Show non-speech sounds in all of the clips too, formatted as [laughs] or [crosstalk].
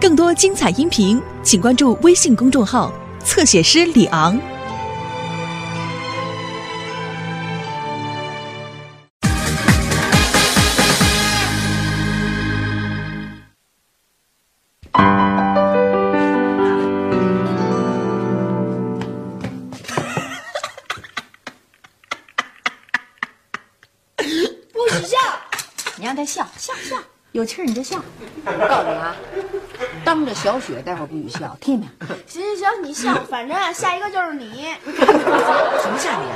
更多精彩音频，请关注微信公众号“侧写师李昂”。[laughs] 不许笑！你让他笑笑笑，有气儿你就笑。小雪待会儿不许笑，听见没有？行行行，你笑，[laughs] 反正啊，下一个就是你。什么下你？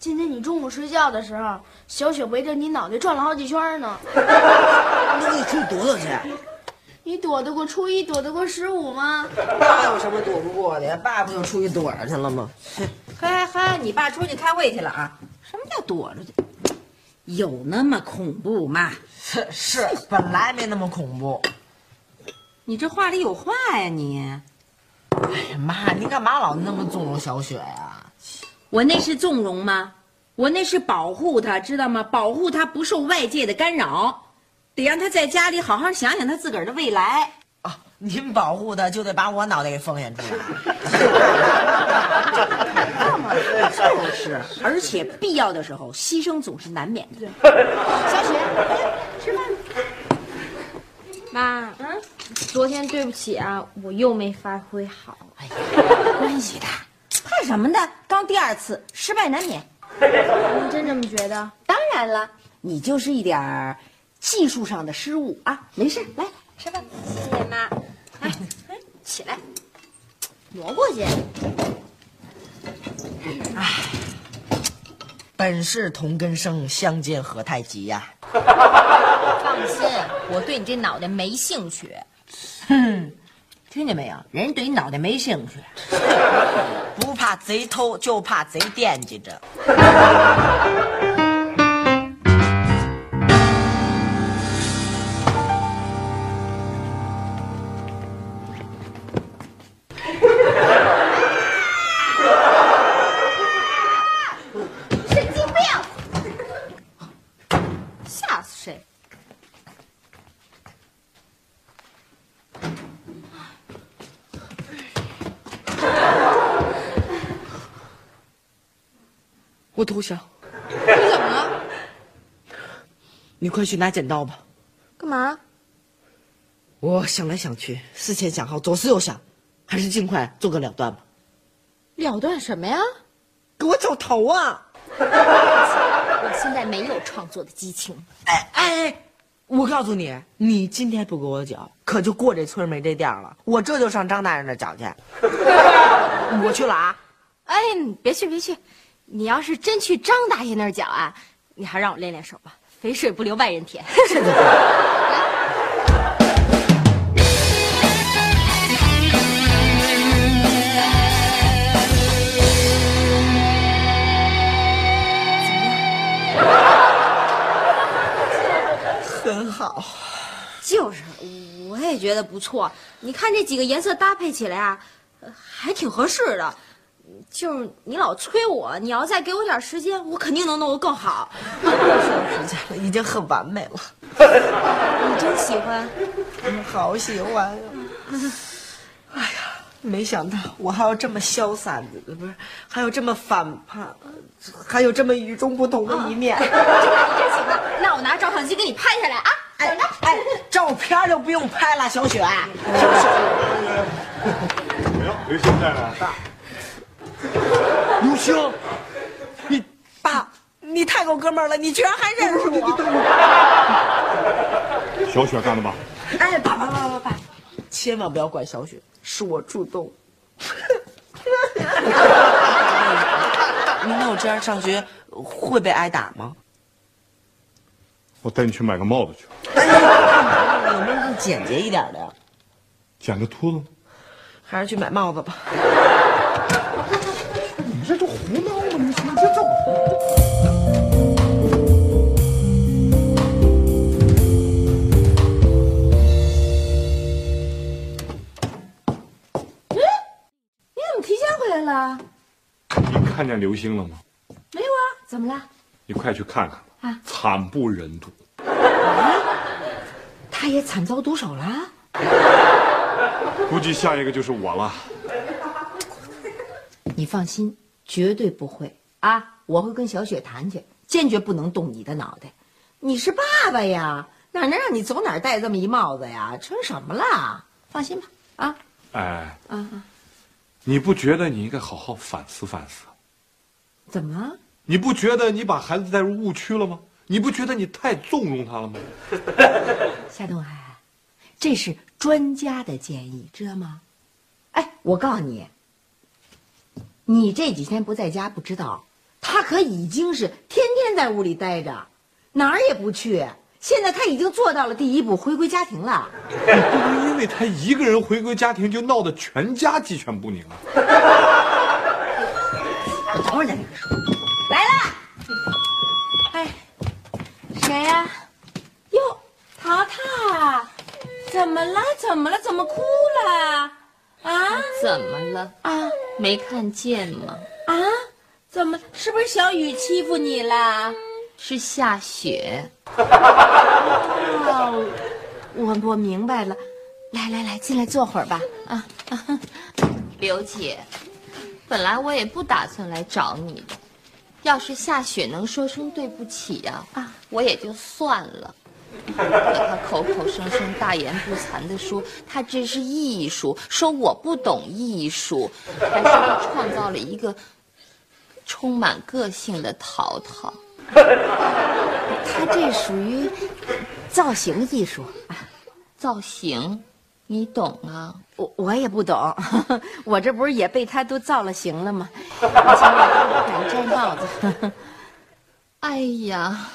今天你中午睡觉的时候，小雪围着你脑袋转了好几圈呢。那 [laughs] 你出去躲躲去。你躲得过初一，躲得过十五吗？那有什么躲不过的呀？爸不就出去躲着去了吗？[laughs] 嘿嘿，你爸出去开会去了啊？什么叫躲着去？有那么恐怖吗？是是，本来没那么恐怖。你这话里有话呀你！哎呀妈，你干嘛老那么纵容小雪呀？我那是纵容吗？我那是保护她，知道吗？保护她不受外界的干扰，得让她在家里好好想想她自个儿的未来。啊，您保护她就得把我脑袋给奉献出来。[laughs] 就是，而且必要的时候牺牲总是难免的。小雪，吃饭。妈，嗯，昨天对不起啊，我又没发挥好。哎呀，没关系的，怕什么的？刚第二次，失败难免。您真这么觉得？当然了，你就是一点儿技术上的失误啊，没事，来吃饭。谢谢妈。哎，起来，挪过去。哎本是同根生，相煎何太急呀、放心，我对你这脑袋没兴趣。哼，[laughs] 听见没有？人家对你脑袋没兴趣。[laughs] 不怕贼偷，就怕贼惦记着。你快去拿剪刀吧。干嘛？我想来想去，思前想后，左思右想，还是尽快做个了断吧。了断什么呀？给我找头啊！[laughs] 我现在没有创作的激情。哎哎，我告诉你，你今天不给我缴，可就过这村没这店了。我这就上张大人那缴去。[laughs] 我去了啊！哎，你别去别去，你要是真去张大爷那儿讲啊，你还让我练练手吧，肥水不流外人田。[laughs] 很好，就是，我也觉得不错。你看这几个颜色搭配起来啊，呃还挺合适的。就是你老催我，你要再给我点时间，我肯定能弄得更好。时间了，已经很完美了。[laughs] 你真喜欢？嗯好喜欢呀、哎呀，没想到我还有这么潇洒的，不是，还有这么反叛，还有这么与众不同的一面。[laughs] 真喜欢？那我拿照相机给你拍下来啊！哎哎，照片就不用拍了，小雪。哎呦，刘星在呢。刘星，你爸，你太够哥们儿了，你居然还认识我。小雪干的吧？哎，爸爸爸爸爸爸，千万不要怪小雪，是我主动。那我这样上学会被挨打吗？我带你去买个帽子去，哎呀，有没有更简洁一点的呀？剪个秃子。还是去买帽子吧。你这就胡闹吗？你你这怎么？你怎么提前回来了？你看见刘星了吗？没有啊，怎么了？你快去看看吧，啊惨不忍睹。他也惨遭毒手了。估计下一个就是我了。你放心，绝对不会啊！我会跟小雪谈去，坚决不能动你的脑袋。你是爸爸呀，哪能让你走哪儿戴这么一帽子呀？成什么了？放心吧，啊哎，啊啊！你不觉得你应该好好反思反思？怎么了？你不觉得你把孩子带入误区了吗？你不觉得你太纵容他了吗？[laughs] 夏东海，这是专家的建议，知道吗？哎，我告诉你，你这几天不在家不知道，他可已经是天天在屋里待着，哪儿也不去。现在他已经做到了第一步，回归家庭了。你不能因为他一个人回归家庭就闹得全家鸡犬不宁啊！我 [laughs] 等会儿再跟你说。来了，哎，谁呀、哟，淘淘，怎么了？怎么了？怎么哭了？啊怎么了？啊没看见吗？啊！怎么？是不是小雨欺负你了？是下雪。哦，我我明白了。来来来，进来坐会儿吧。啊啊！刘姐，本来我也不打算来找你的，要是下雪能说声对不起呀、啊，我也就算了。可他口口声声大言不惭地说他这是艺术，说我不懂艺术，还说他创造了一个充满个性的淘淘。他这属于造型艺术啊，造型，你懂啊？我我也不懂，[laughs] 我这不是也被他都造了型了吗？[laughs] 我都不敢摘帽子。[laughs] 哎呀，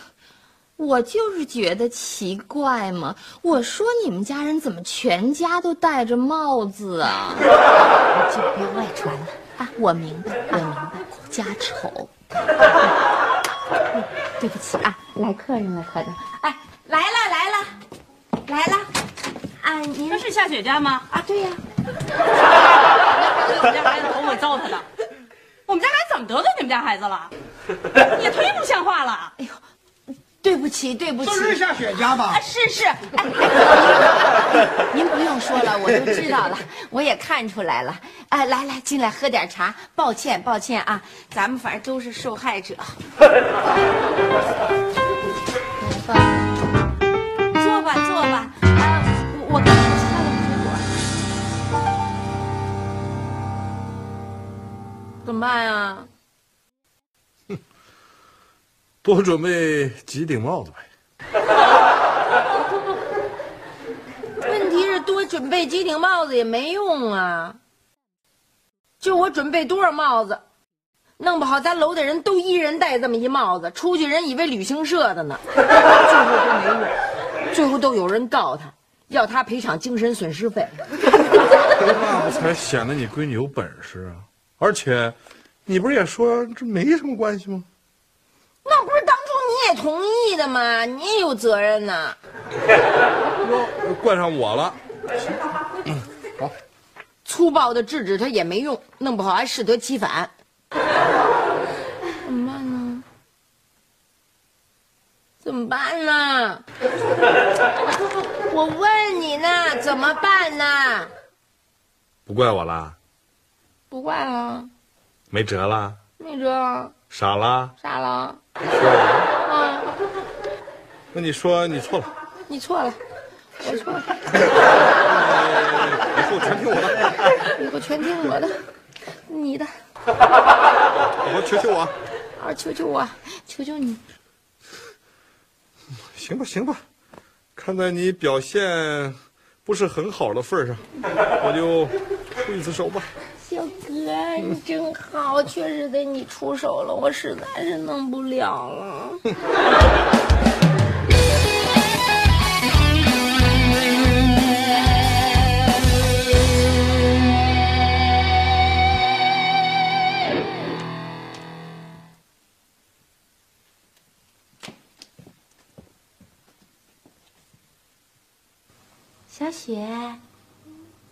我就是觉得奇怪嘛。我说你们家人怎么全家都戴着帽子啊？就别外传了。啊，我明白，我明白，家丑。对不起啊，来客人了，客人。哎，来了来了，来了！啊，您这是夏雪家吗？啊，对呀、我们家孩子头我糟蹋的，我们家孩子怎么得罪你们家孩子了？也忒不像话了！对不起，对不起。这是下雪茄吧啊，？是是，哎，哎 [laughs] 您不用说了，我都知道了，我也看出来了。哎，来来，进来喝点茶。抱歉，抱歉啊，咱们反正都是受害者。坐吧，坐吧。啊，我我给你们挑点水果。怎么办呀？多准备几顶帽子呗。[laughs] 问题是多准备几顶帽子也没用啊。就我准备多少帽子，弄不好咱楼的人都一人戴这么一帽子，出去人以为旅行社的呢，[laughs] 最后都没用，最后都有人告他，要他赔偿精神损失费。那不才显得你闺女有本事啊！而且，你不是也说这没什么关系吗？同意的嘛？你也有责任呐。哟，怪上我了。好粗暴的制止他也没用，弄不好还适得其反。怎么办呢？怎么办呢？我问你呢，怎么办呢？不怪我啦，不怪了，没辙了，没辙，傻了。傻了。啊，那你说你错了，你错了，我错了，以后全听我的，以后全听我的，你的，好好求求我。啊，求求我，求求你。行吧，行吧，看在你表现不是很好的份上，我就出一次手吧。小哥，你真好，确实得你出手了，我实在是弄不了了。[laughs] 小雪，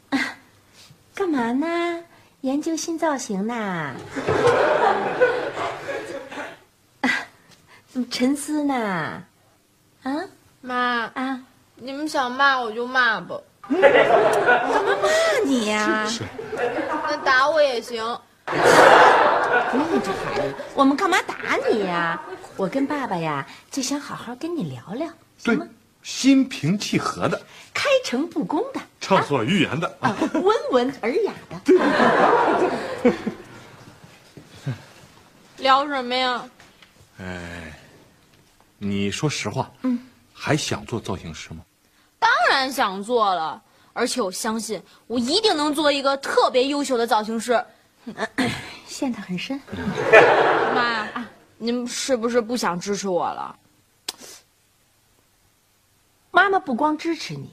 啊，[laughs] 干嘛呢？研究新造型呢？啊，怎么沉思呢？啊妈，啊！你们想骂我就骂吧，骂你呀、是那打我也行。不用，这孩子，我们干嘛打你呀？我跟爸爸呀，就想好好跟你聊聊，对，心平气和的，开诚布公的，畅所欲言的啊，温文尔雅的。[laughs] 聊什么呀？哎，你说实话，嗯，还想做造型师吗？当然想做了，而且我相信我一定能做一个特别优秀的造型师。陷得很深。[laughs] 妈呀，您是不是不想支持我了？妈妈不光支持你，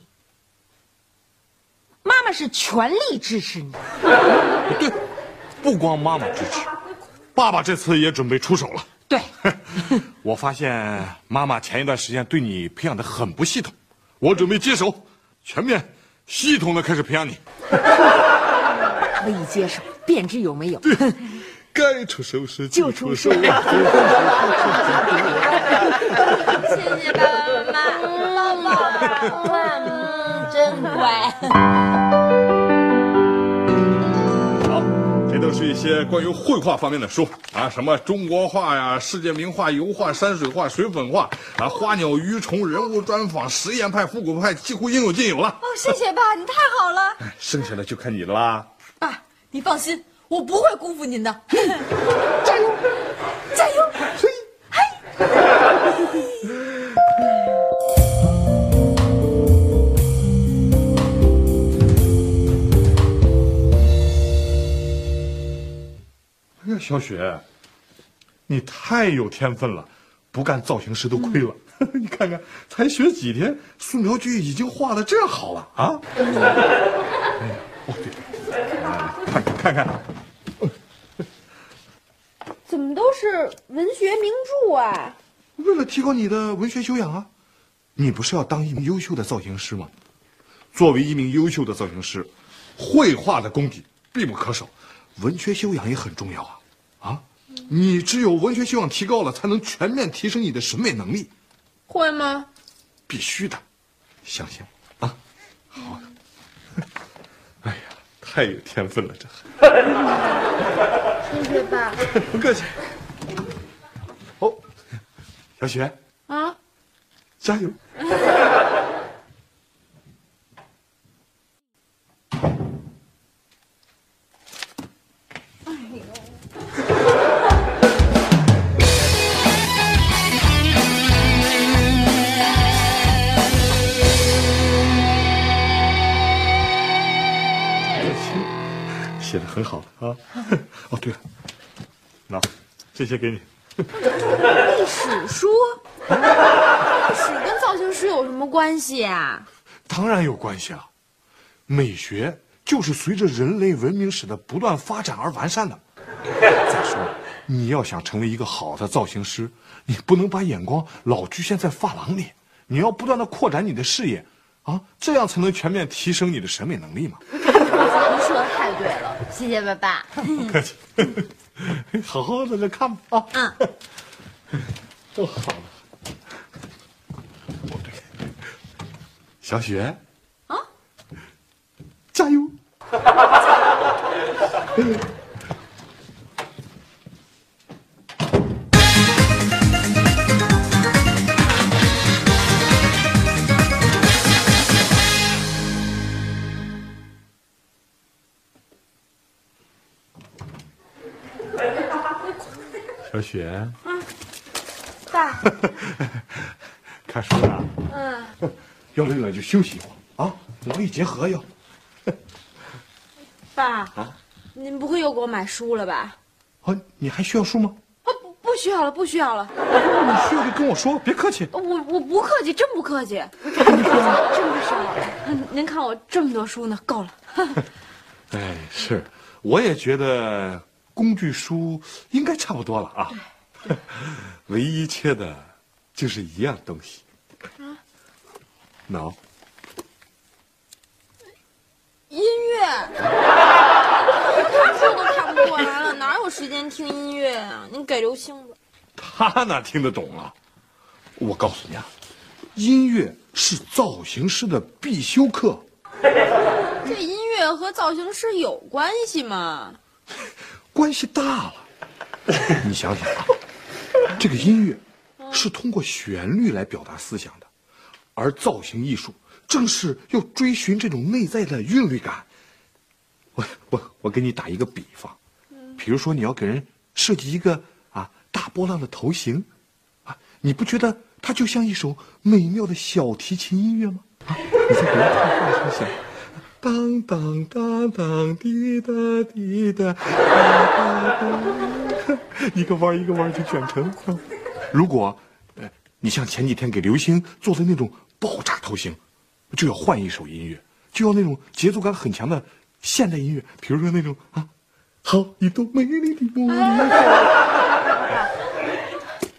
妈妈是全力支持你。[laughs] 对，不光妈妈支持，爸爸这次也准备出手了。对，[laughs] 我发现妈妈前一段时间对你培养的很不系统，我准备接手，全面、系统的开始培养你。可以接手，便知有没有。该出手时就出手。[laughs] 谢谢爸爸妈妈，嗯，真乖。好，这都是一些关于绘画方面的书啊，什么中国画呀、世界名画、油画、山水画、水粉画啊、花鸟鱼虫、人物专访、实验派、复古派，几乎应有尽有了。哦，谢谢爸，你太好了。剩下的就看你的啦。爸，你放心，我不会辜负您的。[laughs] 加油，加油！哎呀，小雪，你太有天分了，不干造型师都亏了。[laughs] 你看看，才学几天，素描剧已经画的这样好了啊！哎呀，哦对，看看看看，怎么都是文学名著啊？为了提高你的文学修养啊，你不是要当一名优秀的造型师吗？作为一名优秀的造型师，绘画的功底必不可少，文学修养也很重要啊！啊，你只有文学修养提高了，才能全面提升你的审美能力。会吗？必须的，相信我啊！好，[laughs] 哎呀，太有天分了，这 [laughs] 谢谢爸。[laughs] 不客气。哦，小雪，啊，加油！写的很好啊！[laughs] 哦，对了，那这些给你。历史书？历史跟造型师有什么关系啊？当然有关系了，美学就是随着人类文明史的不断发展而完善的。再说了，你要想成为一个好的造型师，你不能把眼光老局限在发廊里，你要不断的扩展你的视野，啊，这样才能全面提升你的审美能力嘛。您说的太对了，谢谢爸爸。不客气，好好在这看吧啊。嗯，[laughs] 都好了。小雪啊，加油！[laughs] 看书呢？嗯，要累了就休息一会儿啊，劳逸结合要。爸，啊您不会又给我买书了吧？啊，你还需要书吗？啊，不，不需要了，不需要了。你需要就跟我说，别客气。我我不客气，真不客气，真不需要 [laughs] 了。嗯您看我这么多书呢，够了。[laughs] 哎，是，我也觉得工具书应该差不多了啊。唯一缺的，就是一样东西。啊？脑。音乐，看书都看不过来了，哪有时间听音乐啊？你给刘星吧。他哪听得懂啊？我告诉你啊，音乐是造型师的必修课。这音乐和造型师有关系吗？[laughs] 关系大了。你想想啊，这个音乐是通过旋律来表达思想的，而造型艺术正是要追寻这种内在的韵律感。我我我给你打一个比方，比如说你要给人设计一个啊大波浪的头型，啊，你不觉得它就像一首美妙的小提琴音乐吗？啊，你再给人画画成想。当当当当滴答滴答，滴答滴一个弯一个弯就卷成。如果，呃，你像前几天给刘星做的那种爆炸头型，就要换一首音乐，就要那种节奏感很强的现代音乐，比如说那种啊，好一朵美丽的茉莉花。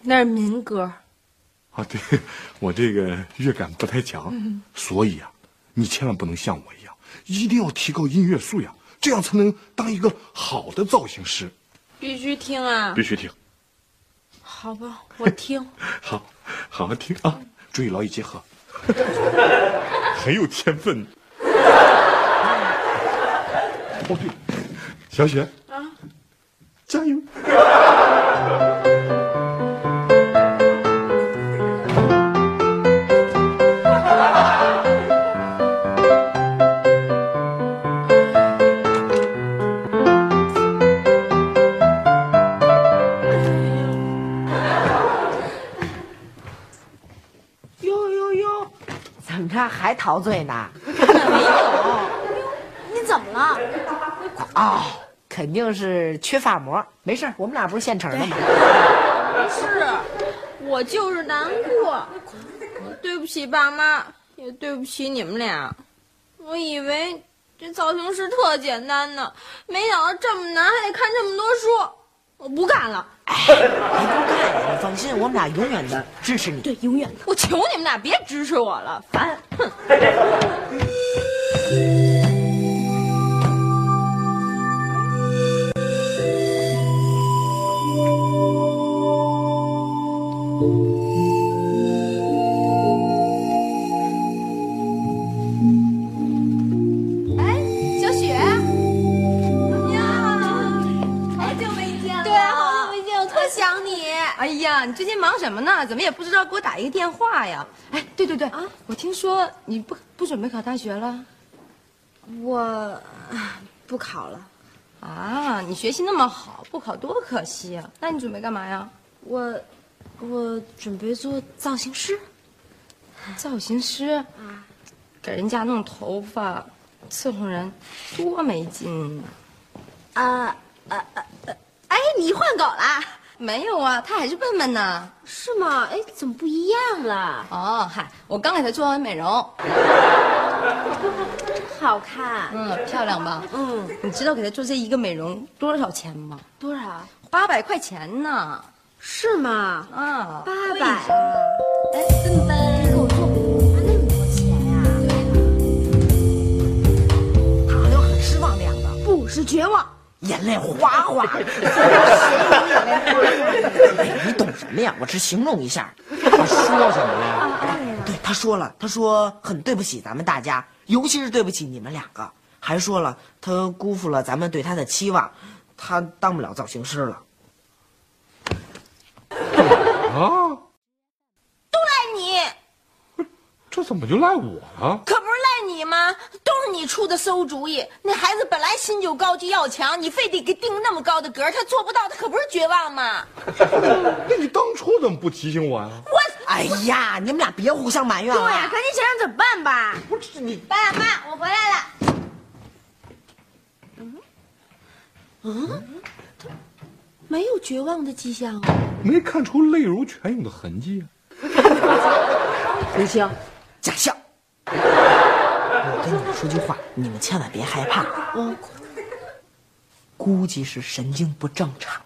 [laughs] 那是民歌。啊，对，我这个乐感不太强，所以啊，你千万不能像我一样。一定要提高音乐素养，这样才能当一个好的造型师。必须听啊！必须听。好吧，我听。[laughs] 好，好好听啊！注意劳逸结合，[laughs] 很有天分。哦对，小雪啊，加油！还陶醉呢？没有，你怎么了？哦，肯定是缺发膜。没事，我们俩不是现成的吗？是，我就是难过。对不起爸妈，也对不起你们俩。我以为这造型师特简单呢，没想到这么难，还得看这么多书。我不干了。哎，你不干，你放心，我们俩永远的支持你。对，永远的。我求你们俩别支持我了，烦。哼。[laughs] 想你。哎呀，你最近忙什么呢？怎么也不知道给我打一个电话呀？哎，对对对，啊，我听说你不不准备考大学了，我不考了。啊，你学习那么好，不考多可惜啊！那你准备干嘛呀？我，我准备做造型师。造型师啊，给人家弄头发，伺候人，多没劲啊！啊啊啊！哎，你换狗啦？没有啊，他还是笨笨呢。是吗？哎，怎么不一样了？哦，嗨，我刚给他做完美容，[laughs] 好看，嗯，漂亮吧？嗯，你知道给他做这一个美容多少钱吗？多少？八百块钱呢。是吗？啊，八百啊！哎，笨笨，给我做美容花那么多钱呀？他好像很失望的样子，不是绝望。眼泪哗哗。[laughs] 你懂什么呀？我只形容一下。他说什么了？对，他说了，他说很对不起咱们大家，尤其是对不起你们两个，还说了他辜负了咱们对他的期望，他当不了造型师了。啊，都赖你，这怎么就赖我了？可不是赖你吗？都是你出的馊主意。那孩子本来心就高，就要强，你非得给定那么高的格他做不到，他可不是绝望吗？[laughs] 那你当初怎么不提醒我呀？我，哎呀，你们俩别互相埋怨了。对呀，赶紧想想怎么办吧。不是你，爸妈，我回来了。嗯，嗯，他没有绝望的迹象啊，没看出泪如泉涌的痕迹啊。[laughs] 刘星，假笑。我跟你们说句话，你们千万别害怕。嗯，估计是神经不正常了。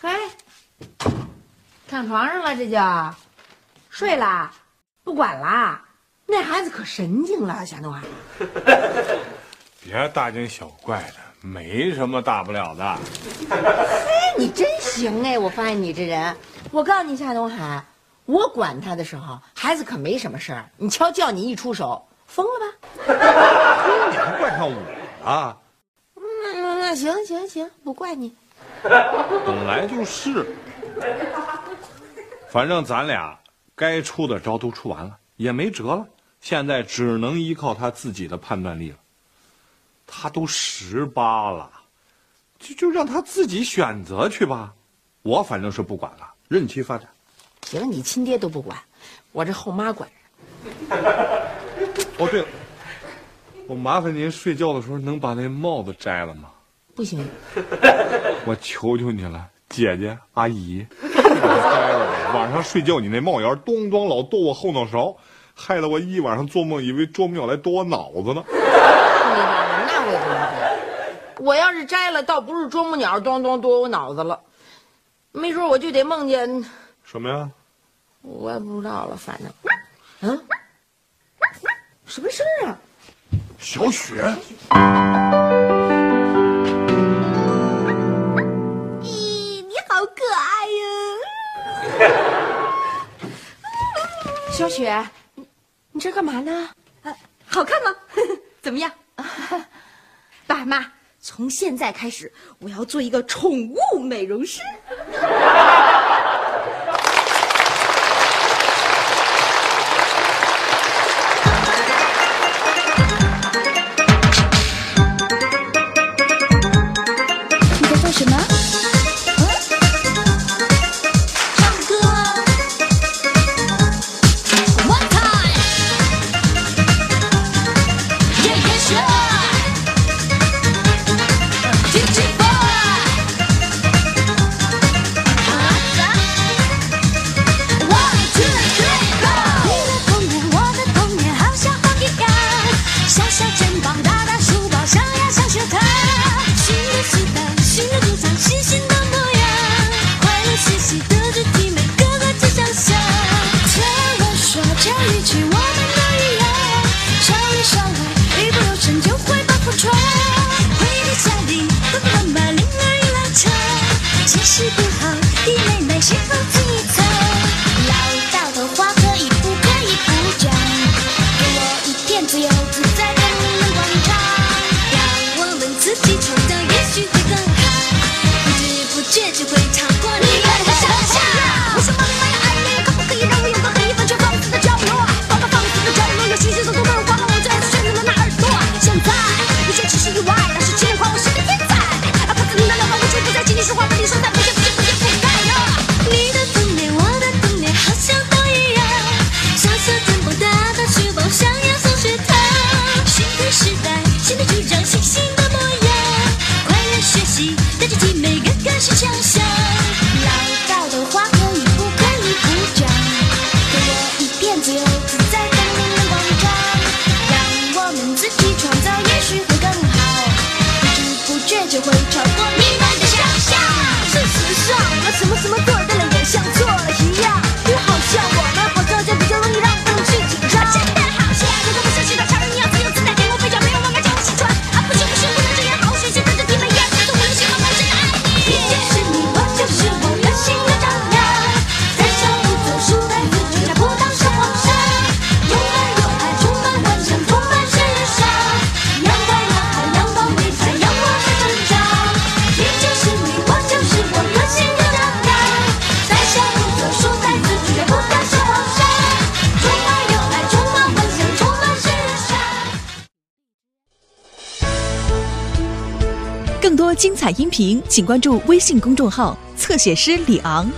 嘿，躺床上了，这就睡啦，不管啦。那孩子可神经了，夏东海。[laughs] 别大惊小怪的，没什么大不了的。[laughs] 嘿，你真行哎！我发现你这人，我告诉你，夏东海，我管他的时候，孩子可没什么事儿。你瞧，叫你一出手，疯了吧？你还怪上我啊？那那那行行行，不怪你。[laughs] 本来就是，反正咱俩该出的招都出完了，也没辙了。现在只能依靠他自己的判断力了。他都十八了，就就让他自己选择去吧。我反正是不管了，任其发展。行，你亲爹都不管，我这后妈管。[laughs] 哦，对了，我麻烦您睡觉的时候能把那帽子摘了吗？不行，[laughs] 我求求你了，姐姐阿姨，摘了吧。晚上睡觉你那帽檐咚咚老剁我后脑勺，害得我一晚上做梦以为啄木鸟来剁我脑子呢。那我也不能会。我要是摘了，倒不是啄木鸟咚咚剁我脑子了，没准我就得梦见，什么呀？我也不知道了，反正，嗯，什么事儿啊？小雪，咦，小雪，你你这干嘛呢？好看吗？[laughs] 怎么样？[laughs] 爸妈，从现在开始，我要做一个宠物美容师。[laughs] 音频，请关注微信公众号“侧写师李昂”。